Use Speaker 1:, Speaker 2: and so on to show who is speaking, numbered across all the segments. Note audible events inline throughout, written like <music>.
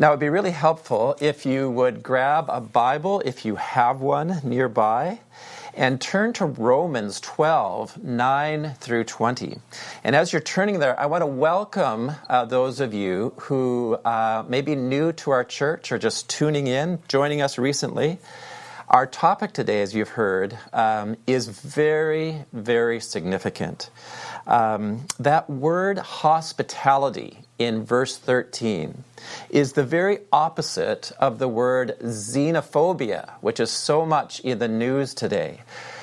Speaker 1: Now, it'd be really helpful if you would grab a Bible, if you have one nearby, and turn to Romans 12, 9 through 20. And as you're turning there, I want to welcome uh, those of you who uh, may be new to our church or just tuning in, joining us recently. Our topic today, as you've heard, um, is very, very significant. Um, that word hospitality in verse 13 is the very opposite of the word xenophobia, which is so much in the news today.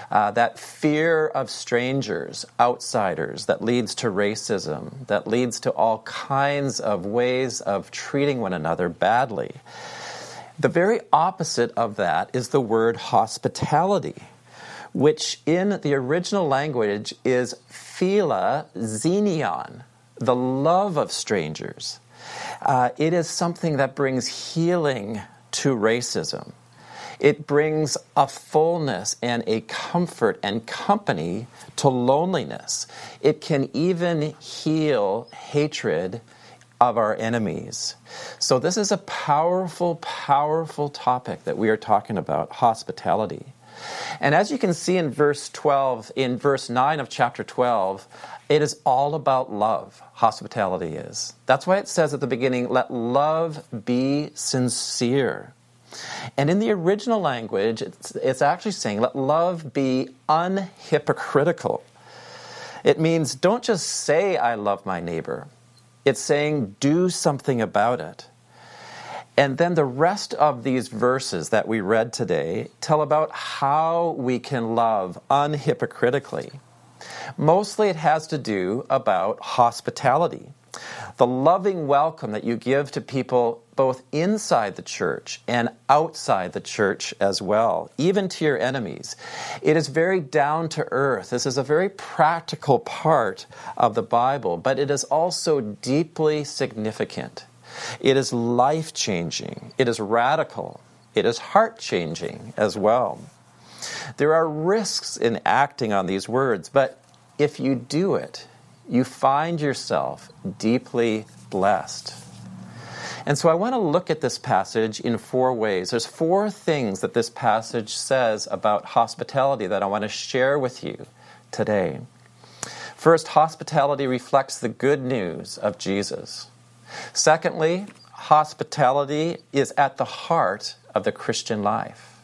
Speaker 1: Uh, that fear of strangers, outsiders, that leads to racism, that leads to all kinds of ways of treating one another badly. The very opposite of that is the word hospitality, which in the original language is phila xenion, the love of strangers. Uh, it is something that brings healing to racism. It brings a fullness and a comfort and company to loneliness. It can even heal hatred of our enemies. So, this is a powerful, powerful topic that we are talking about hospitality. And as you can see in verse 12, in verse 9 of chapter 12, it is all about love. Hospitality is. That's why it says at the beginning, let love be sincere. And in the original language, it's, it's actually saying, let love be unhypocritical. It means don't just say, I love my neighbor. It's saying do something about it. And then the rest of these verses that we read today tell about how we can love unhypocritically. Mostly it has to do about hospitality. The loving welcome that you give to people both inside the church and outside the church as well, even to your enemies. It is very down to earth. This is a very practical part of the Bible, but it is also deeply significant. It is life changing, it is radical, it is heart changing as well. There are risks in acting on these words, but if you do it, you find yourself deeply blessed. And so I want to look at this passage in four ways. There's four things that this passage says about hospitality that I want to share with you today. First, hospitality reflects the good news of Jesus. Secondly, hospitality is at the heart of the Christian life.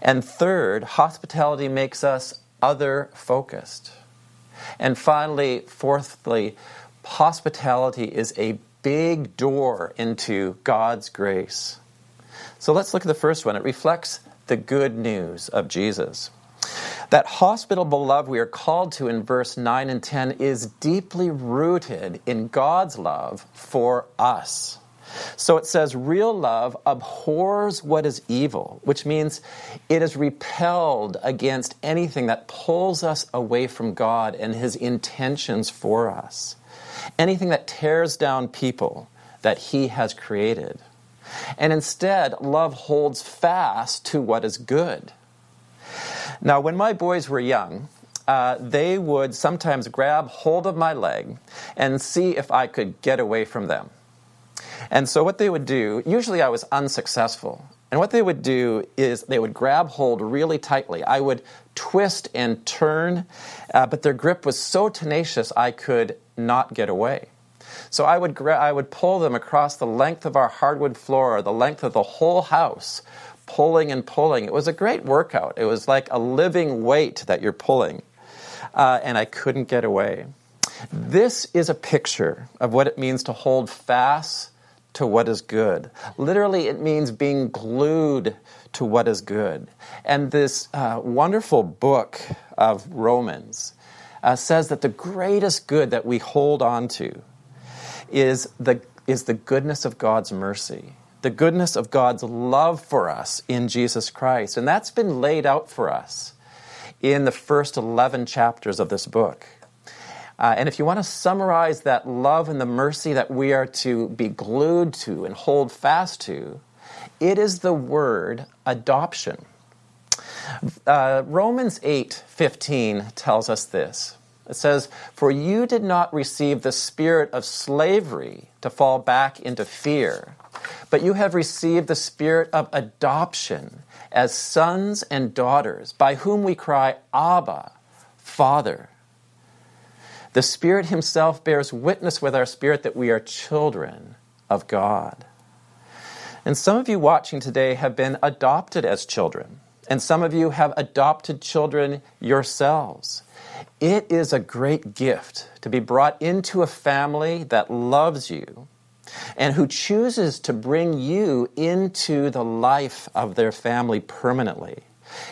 Speaker 1: And third, hospitality makes us other focused. And finally, fourthly, hospitality is a big door into God's grace. So let's look at the first one. It reflects the good news of Jesus. That hospitable love we are called to in verse 9 and 10 is deeply rooted in God's love for us. So it says, real love abhors what is evil, which means it is repelled against anything that pulls us away from God and His intentions for us, anything that tears down people that He has created. And instead, love holds fast to what is good. Now, when my boys were young, uh, they would sometimes grab hold of my leg and see if I could get away from them. And so, what they would do, usually I was unsuccessful. And what they would do is they would grab hold really tightly. I would twist and turn, uh, but their grip was so tenacious I could not get away. So I would, gra- I would pull them across the length of our hardwood floor, or the length of the whole house, pulling and pulling. It was a great workout. It was like a living weight that you're pulling. Uh, and I couldn't get away. This is a picture of what it means to hold fast to what is good. Literally, it means being glued to what is good. And this uh, wonderful book of Romans uh, says that the greatest good that we hold on to is the, is the goodness of God's mercy, the goodness of God's love for us in Jesus Christ. And that's been laid out for us in the first 11 chapters of this book. Uh, and if you want to summarize that love and the mercy that we are to be glued to and hold fast to, it is the word adoption. Uh, Romans 8:15 tells us this. It says, "For you did not receive the spirit of slavery to fall back into fear, but you have received the spirit of adoption as sons and daughters, by whom we cry, Abba, Father. The Spirit Himself bears witness with our spirit that we are children of God. And some of you watching today have been adopted as children, and some of you have adopted children yourselves. It is a great gift to be brought into a family that loves you and who chooses to bring you into the life of their family permanently.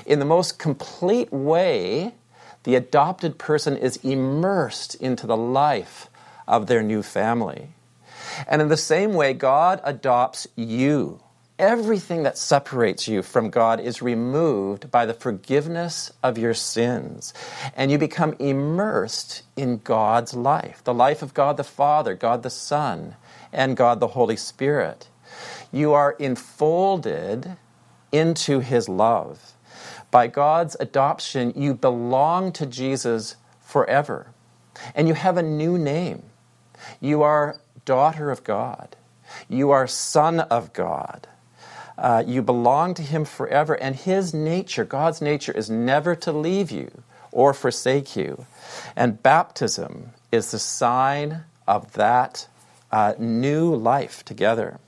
Speaker 1: In the most complete way, the adopted person is immersed into the life of their new family. And in the same way, God adopts you. Everything that separates you from God is removed by the forgiveness of your sins. And you become immersed in God's life the life of God the Father, God the Son, and God the Holy Spirit. You are enfolded into His love. By God's adoption, you belong to Jesus forever. And you have a new name. You are daughter of God. You are son of God. Uh, you belong to Him forever, and His nature, God's nature, is never to leave you or forsake you. And baptism is the sign of that uh, new life together.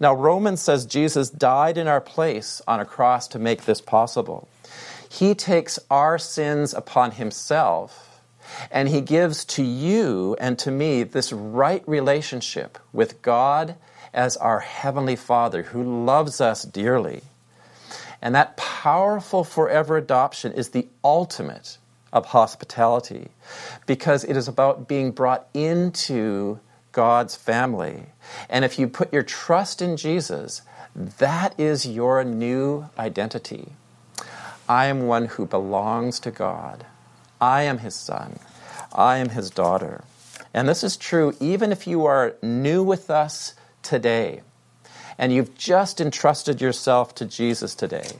Speaker 1: Now, Romans says Jesus died in our place on a cross to make this possible. He takes our sins upon Himself and He gives to you and to me this right relationship with God as our Heavenly Father who loves us dearly. And that powerful forever adoption is the ultimate of hospitality because it is about being brought into God's family. And if you put your trust in Jesus, that is your new identity. I am one who belongs to God. I am his son. I am his daughter. And this is true even if you are new with us today and you've just entrusted yourself to Jesus today.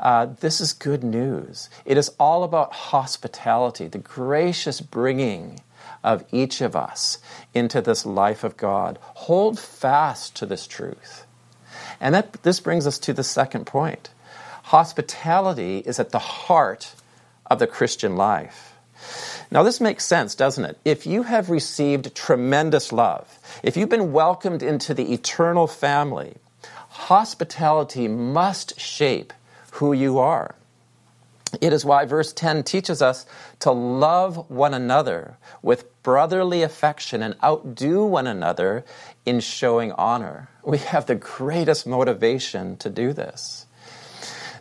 Speaker 1: Uh, this is good news. It is all about hospitality, the gracious bringing of each of us into this life of God. Hold fast to this truth. And that, this brings us to the second point. Hospitality is at the heart of the Christian life. Now, this makes sense, doesn't it? If you have received tremendous love, if you've been welcomed into the eternal family, hospitality must shape who you are. It is why verse 10 teaches us to love one another with brotherly affection and outdo one another in showing honor. We have the greatest motivation to do this.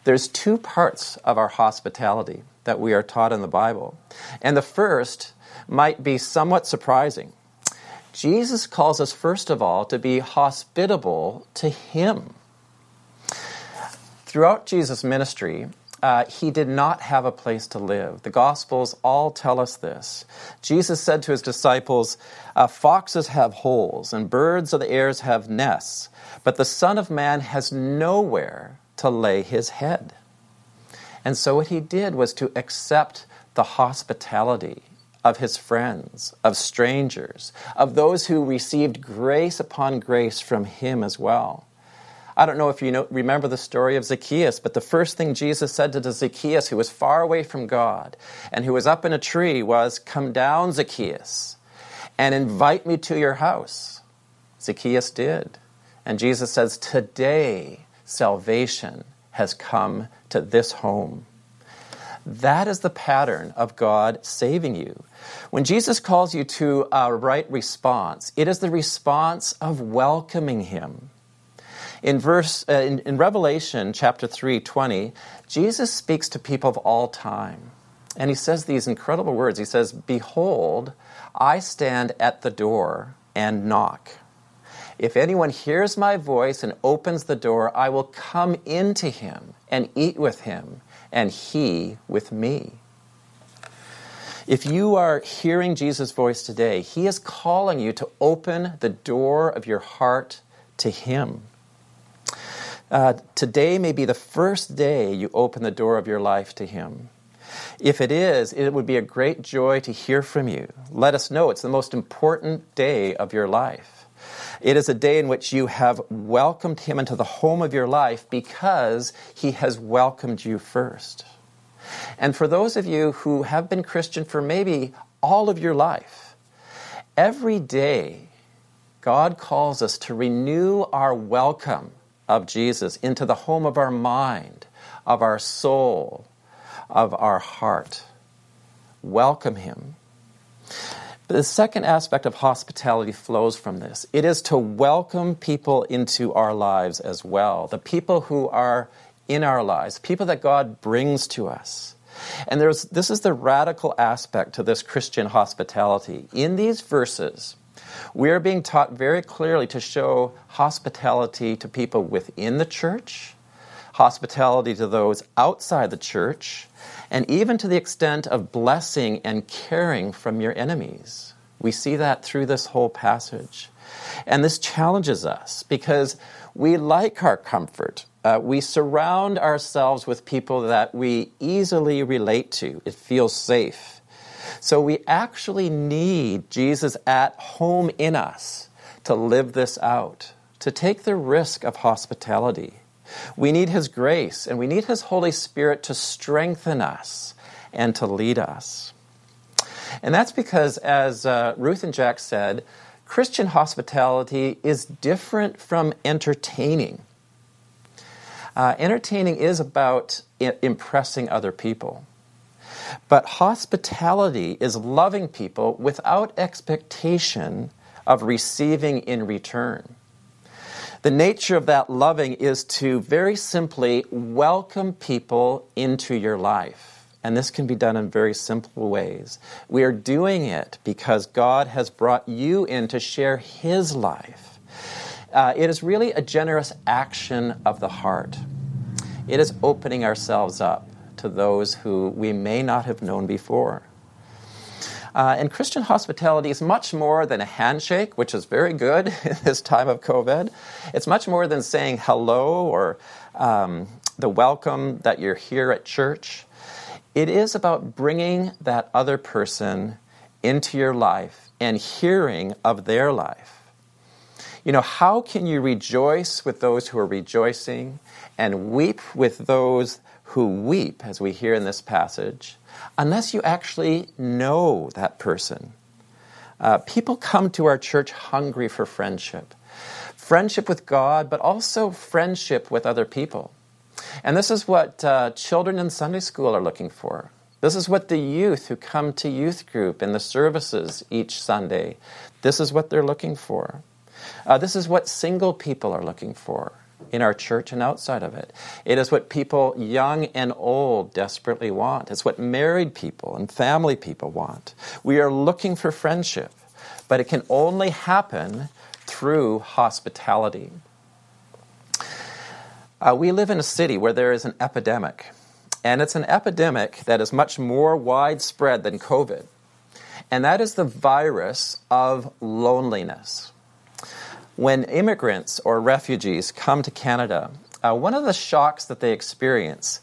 Speaker 1: There's two parts of our hospitality that we are taught in the Bible. And the first might be somewhat surprising. Jesus calls us, first of all, to be hospitable to Him. Throughout Jesus' ministry, uh, he did not have a place to live. The Gospels all tell us this. Jesus said to his disciples, uh, Foxes have holes, and birds of the air have nests, but the Son of Man has nowhere to lay his head. And so what he did was to accept the hospitality of his friends, of strangers, of those who received grace upon grace from him as well. I don't know if you know, remember the story of Zacchaeus, but the first thing Jesus said to Zacchaeus, who was far away from God and who was up in a tree, was, Come down, Zacchaeus, and invite me to your house. Zacchaeus did. And Jesus says, Today salvation has come to this home. That is the pattern of God saving you. When Jesus calls you to a right response, it is the response of welcoming Him. In verse uh, in, in Revelation chapter 3, 20, Jesus speaks to people of all time. And he says these incredible words. He says, Behold, I stand at the door and knock. If anyone hears my voice and opens the door, I will come into him and eat with him, and he with me. If you are hearing Jesus' voice today, he is calling you to open the door of your heart to him. Uh, today may be the first day you open the door of your life to him. If it is, it would be a great joy to hear from you. Let us know it's the most important day of your life. It is a day in which you have welcomed him into the home of your life because he has welcomed you first. And for those of you who have been Christian for maybe all of your life, every day God calls us to renew our welcome of Jesus into the home of our mind, of our soul, of our heart. Welcome him. The second aspect of hospitality flows from this. It is to welcome people into our lives as well, the people who are in our lives, people that God brings to us. And there's, this is the radical aspect to this Christian hospitality. In these verses, we are being taught very clearly to show hospitality to people within the church, hospitality to those outside the church, and even to the extent of blessing and caring from your enemies. We see that through this whole passage. And this challenges us because we like our comfort. Uh, we surround ourselves with people that we easily relate to. It feels safe. So we actually need Jesus at home in us to live this out, to take the risk of hospitality. We need His grace and we need His Holy Spirit to strengthen us and to lead us. And that's because, as uh, Ruth and Jack said, Christian hospitality is different from entertaining. Uh, entertaining is about impressing other people. But hospitality is loving people without expectation of receiving in return. The nature of that loving is to very simply welcome people into your life. And this can be done in very simple ways. We are doing it because God has brought you in to share His life. Uh, it is really a generous action of the heart. It is opening ourselves up to those who we may not have known before. Uh, and Christian hospitality is much more than a handshake, which is very good <laughs> in this time of COVID. It's much more than saying hello or um, the welcome that you're here at church. It is about bringing that other person into your life and hearing of their life. You know, how can you rejoice with those who are rejoicing and weep with those who weep, as we hear in this passage, unless you actually know that person. Uh, people come to our church hungry for friendship friendship with God, but also friendship with other people. And this is what uh, children in Sunday school are looking for. This is what the youth who come to youth group in the services each Sunday, this is what they're looking for. Uh, this is what single people are looking for in our church and outside of it. It is what people, young and old, desperately want. It's what married people and family people want. We are looking for friendship, but it can only happen through hospitality. Uh, we live in a city where there is an epidemic, and it's an epidemic that is much more widespread than COVID, and that is the virus of loneliness when immigrants or refugees come to Canada, uh, one of the shocks that they experience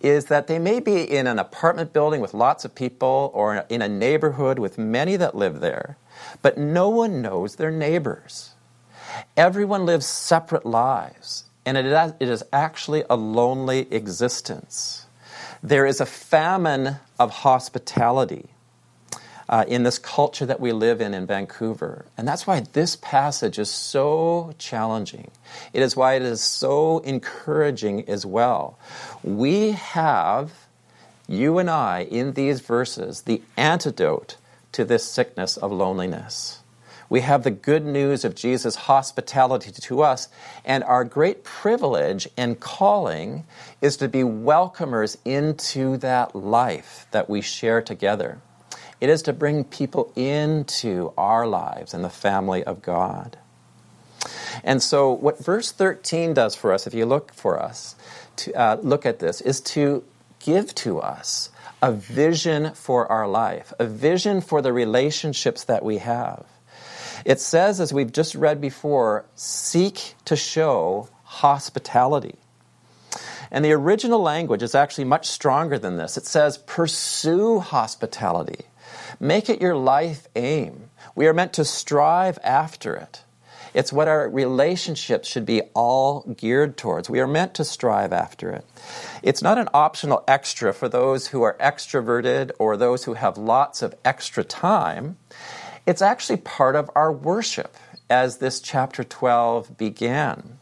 Speaker 1: is that they may be in an apartment building with lots of people or in a neighborhood with many that live there, but no one knows their neighbors. Everyone lives separate lives, and it is actually a lonely existence. There is a famine of hospitality uh, in this culture that we live in in Vancouver. And that's why this passage is so challenging. It is why it is so encouraging as well. We have, you and I, in these verses, the antidote to this sickness of loneliness. We have the good news of Jesus' hospitality to us, and our great privilege and calling is to be welcomers into that life that we share together. It is to bring people into our lives and the family of God. And so, what verse 13 does for us, if you look for us, to uh, look at this, is to give to us a vision for our life, a vision for the relationships that we have. It says, as we've just read before, seek to show hospitality. And the original language is actually much stronger than this. It says, pursue hospitality. Make it your life aim. We are meant to strive after it. It's what our relationships should be all geared towards. We are meant to strive after it. It's not an optional extra for those who are extroverted or those who have lots of extra time. It's actually part of our worship as this chapter 12 began.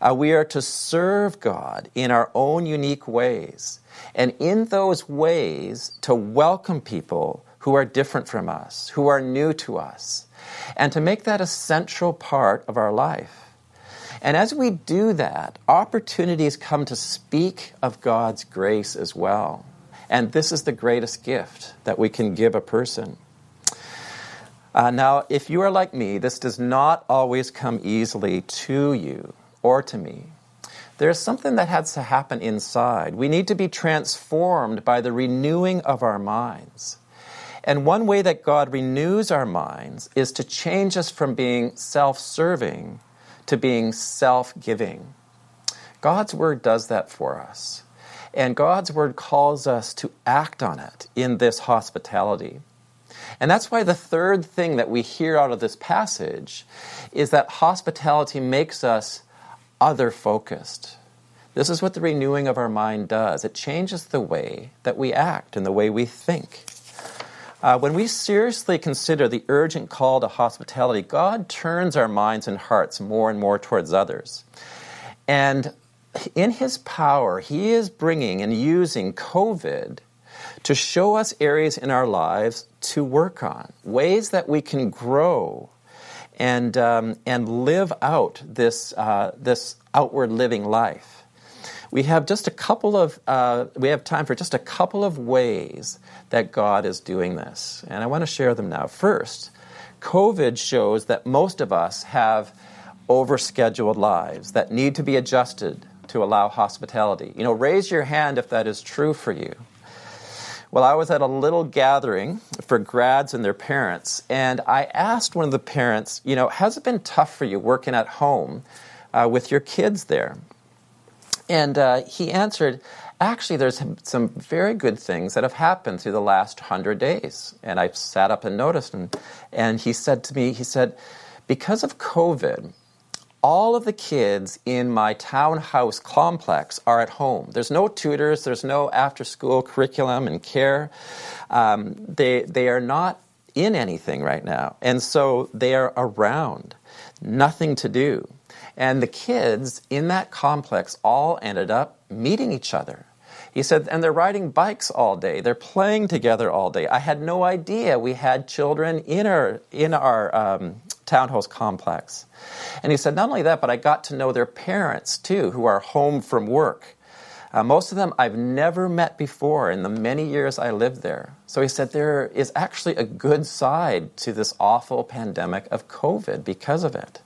Speaker 1: Uh, we are to serve God in our own unique ways, and in those ways to welcome people who are different from us, who are new to us, and to make that a central part of our life. And as we do that, opportunities come to speak of God's grace as well. And this is the greatest gift that we can give a person. Uh, now, if you are like me, this does not always come easily to you or to me. There's something that has to happen inside. We need to be transformed by the renewing of our minds. And one way that God renews our minds is to change us from being self serving to being self giving. God's Word does that for us. And God's Word calls us to act on it in this hospitality. And that's why the third thing that we hear out of this passage is that hospitality makes us other focused. This is what the renewing of our mind does it changes the way that we act and the way we think. Uh, when we seriously consider the urgent call to hospitality, God turns our minds and hearts more and more towards others. And in His power, He is bringing and using COVID to show us areas in our lives to work on, ways that we can grow and, um, and live out this, uh, this outward living life. We have just a couple of, uh, we have time for just a couple of ways that God is doing this. And I want to share them now. First, COVID shows that most of us have overscheduled lives that need to be adjusted to allow hospitality. You know, raise your hand if that is true for you. Well, I was at a little gathering for grads and their parents, and I asked one of the parents, you know, has it been tough for you working at home uh, with your kids there? And uh, he answered, actually, there's some very good things that have happened through the last hundred days. And I sat up and noticed, and, and he said to me, he said, because of COVID, all of the kids in my townhouse complex are at home. There's no tutors, there's no after school curriculum and care. Um, they, they are not in anything right now. And so they are around, nothing to do. And the kids in that complex all ended up meeting each other. He said, and they're riding bikes all day. They're playing together all day. I had no idea we had children in our in our um, townhouse complex. And he said, not only that, but I got to know their parents too, who are home from work. Uh, most of them I've never met before in the many years I lived there. So he said there is actually a good side to this awful pandemic of COVID because of it.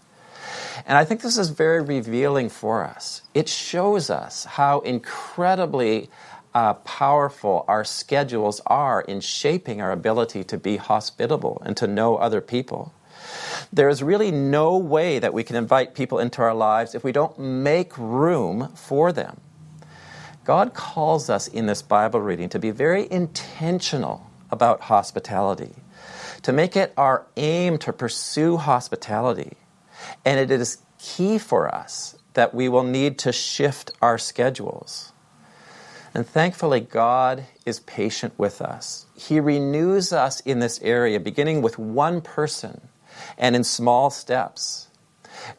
Speaker 1: And I think this is very revealing for us. It shows us how incredibly uh, powerful our schedules are in shaping our ability to be hospitable and to know other people. There is really no way that we can invite people into our lives if we don't make room for them. God calls us in this Bible reading to be very intentional about hospitality, to make it our aim to pursue hospitality. And it is key for us that we will need to shift our schedules. And thankfully, God is patient with us. He renews us in this area, beginning with one person and in small steps.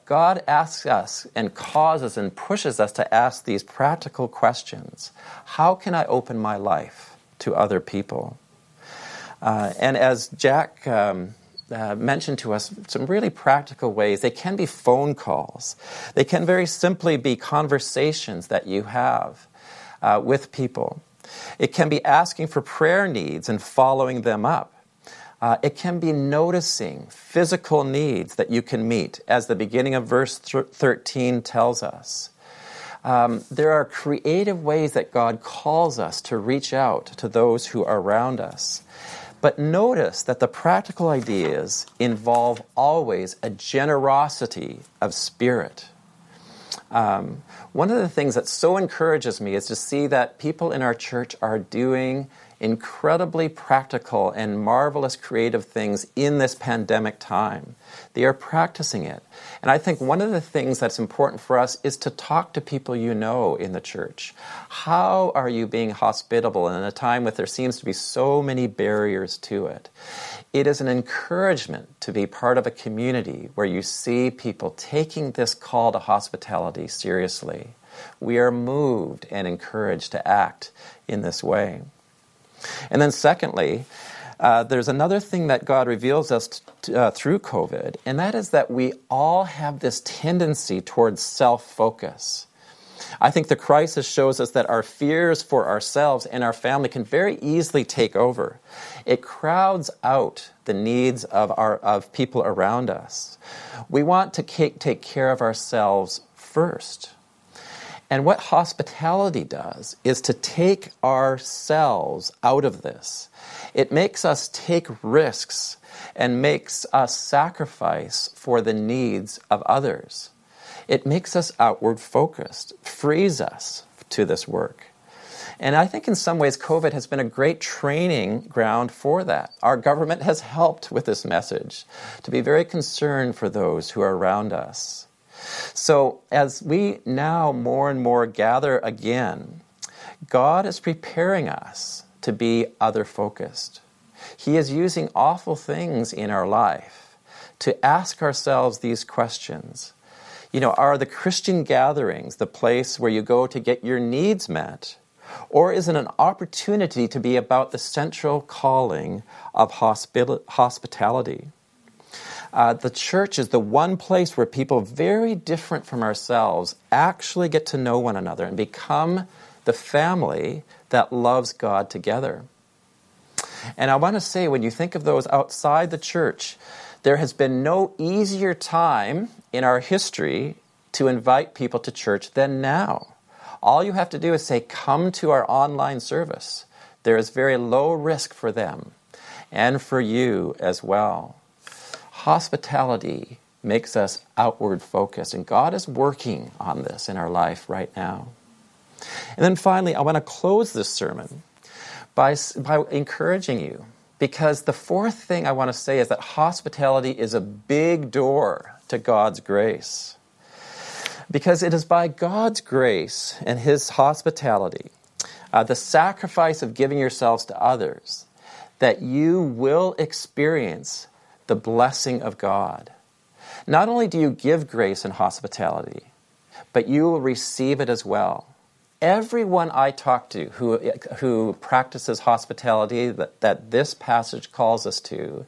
Speaker 1: God asks us and causes and pushes us to ask these practical questions How can I open my life to other people? Uh, and as Jack um, uh, mentioned to us some really practical ways. They can be phone calls, they can very simply be conversations that you have uh, with people. It can be asking for prayer needs and following them up. Uh, it can be noticing physical needs that you can meet, as the beginning of verse 13 tells us. Um, there are creative ways that God calls us to reach out to those who are around us. But notice that the practical ideas involve always a generosity of spirit. Um, one of the things that so encourages me is to see that people in our church are doing incredibly practical and marvelous creative things in this pandemic time. They are practicing it. And I think one of the things that's important for us is to talk to people you know in the church. How are you being hospitable in a time where there seems to be so many barriers to it? It is an encouragement to be part of a community where you see people taking this call to hospitality seriously. We are moved and encouraged to act in this way. And then, secondly, uh, there's another thing that God reveals us t- uh, through COVID, and that is that we all have this tendency towards self focus. I think the crisis shows us that our fears for ourselves and our family can very easily take over. It crowds out the needs of, our, of people around us. We want to take care of ourselves first. And what hospitality does is to take ourselves out of this. It makes us take risks and makes us sacrifice for the needs of others. It makes us outward focused, frees us to this work. And I think in some ways, COVID has been a great training ground for that. Our government has helped with this message to be very concerned for those who are around us. So, as we now more and more gather again, God is preparing us to be other focused. He is using awful things in our life to ask ourselves these questions. You know, are the Christian gatherings the place where you go to get your needs met? Or is it an opportunity to be about the central calling of hospitality? Uh, the church is the one place where people very different from ourselves actually get to know one another and become the family that loves God together. And I want to say, when you think of those outside the church, there has been no easier time in our history to invite people to church than now. All you have to do is say, Come to our online service. There is very low risk for them and for you as well. Hospitality makes us outward focused, and God is working on this in our life right now. And then finally, I want to close this sermon by, by encouraging you because the fourth thing I want to say is that hospitality is a big door to God's grace. Because it is by God's grace and His hospitality, uh, the sacrifice of giving yourselves to others, that you will experience the blessing of God. Not only do you give grace and hospitality, but you will receive it as well. Everyone I talk to who, who practices hospitality that, that this passage calls us to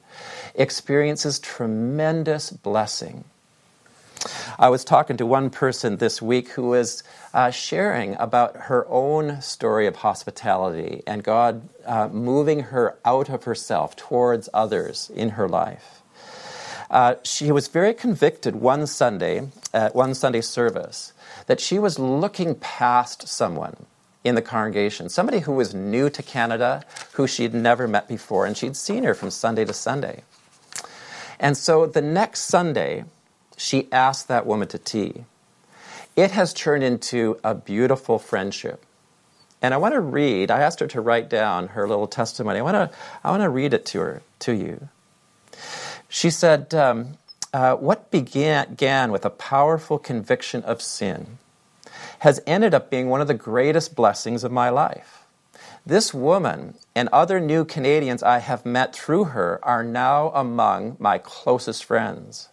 Speaker 1: experiences tremendous blessing. I was talking to one person this week who was uh, sharing about her own story of hospitality and God uh, moving her out of herself towards others in her life. Uh, she was very convicted one Sunday at one Sunday service that she was looking past someone in the congregation, somebody who was new to Canada, who she'd never met before, and she'd seen her from Sunday to Sunday. And so the next Sunday, she asked that woman to tea. It has turned into a beautiful friendship. And I want to read, I asked her to write down her little testimony. I want to, I want to read it to her, to you. She said, um, uh, What began, began with a powerful conviction of sin has ended up being one of the greatest blessings of my life. This woman and other new Canadians I have met through her are now among my closest friends.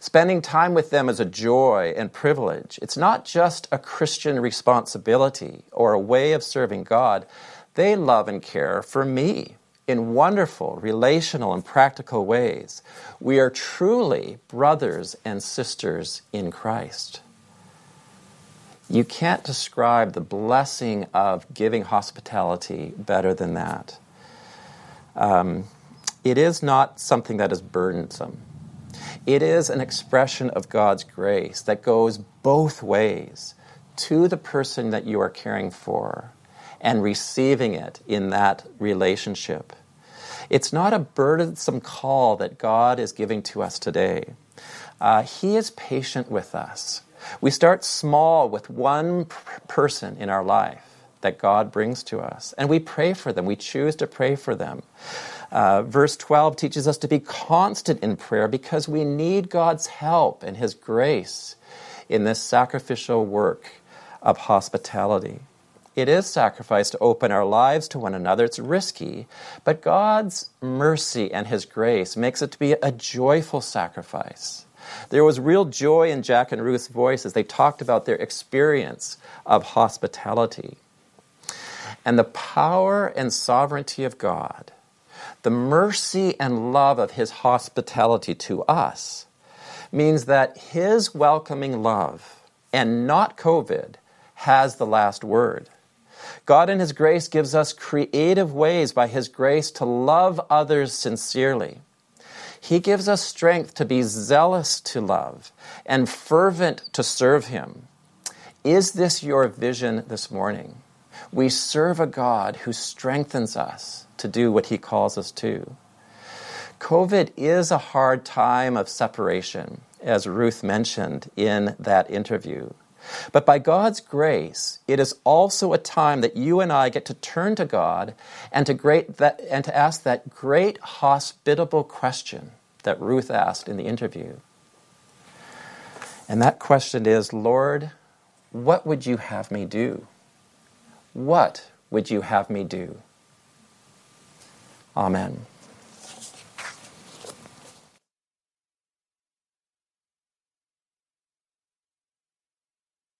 Speaker 1: Spending time with them is a joy and privilege. It's not just a Christian responsibility or a way of serving God. They love and care for me in wonderful, relational, and practical ways. We are truly brothers and sisters in Christ. You can't describe the blessing of giving hospitality better than that. Um, it is not something that is burdensome. It is an expression of God's grace that goes both ways to the person that you are caring for and receiving it in that relationship. It's not a burdensome call that God is giving to us today. Uh, he is patient with us. We start small with one p- person in our life, that God brings to us. And we pray for them, we choose to pray for them. Uh, verse 12 teaches us to be constant in prayer because we need God's help and His grace in this sacrificial work of hospitality. It is sacrifice to open our lives to one another. It's risky, but God's mercy and His grace makes it to be a joyful sacrifice. There was real joy in Jack and Ruth's voice as they talked about their experience of hospitality. And the power and sovereignty of God, the mercy and love of His hospitality to us, means that His welcoming love and not COVID has the last word. God, in His grace, gives us creative ways by His grace to love others sincerely. He gives us strength to be zealous to love and fervent to serve Him. Is this your vision this morning? We serve a God who strengthens us to do what He calls us to. COVID is a hard time of separation, as Ruth mentioned in that interview. But by God's grace, it is also a time that you and I get to turn to God and to, great that, and to ask that great hospitable question that Ruth asked in the interview. And that question is Lord, what would you have me do? What would you have me do? Amen.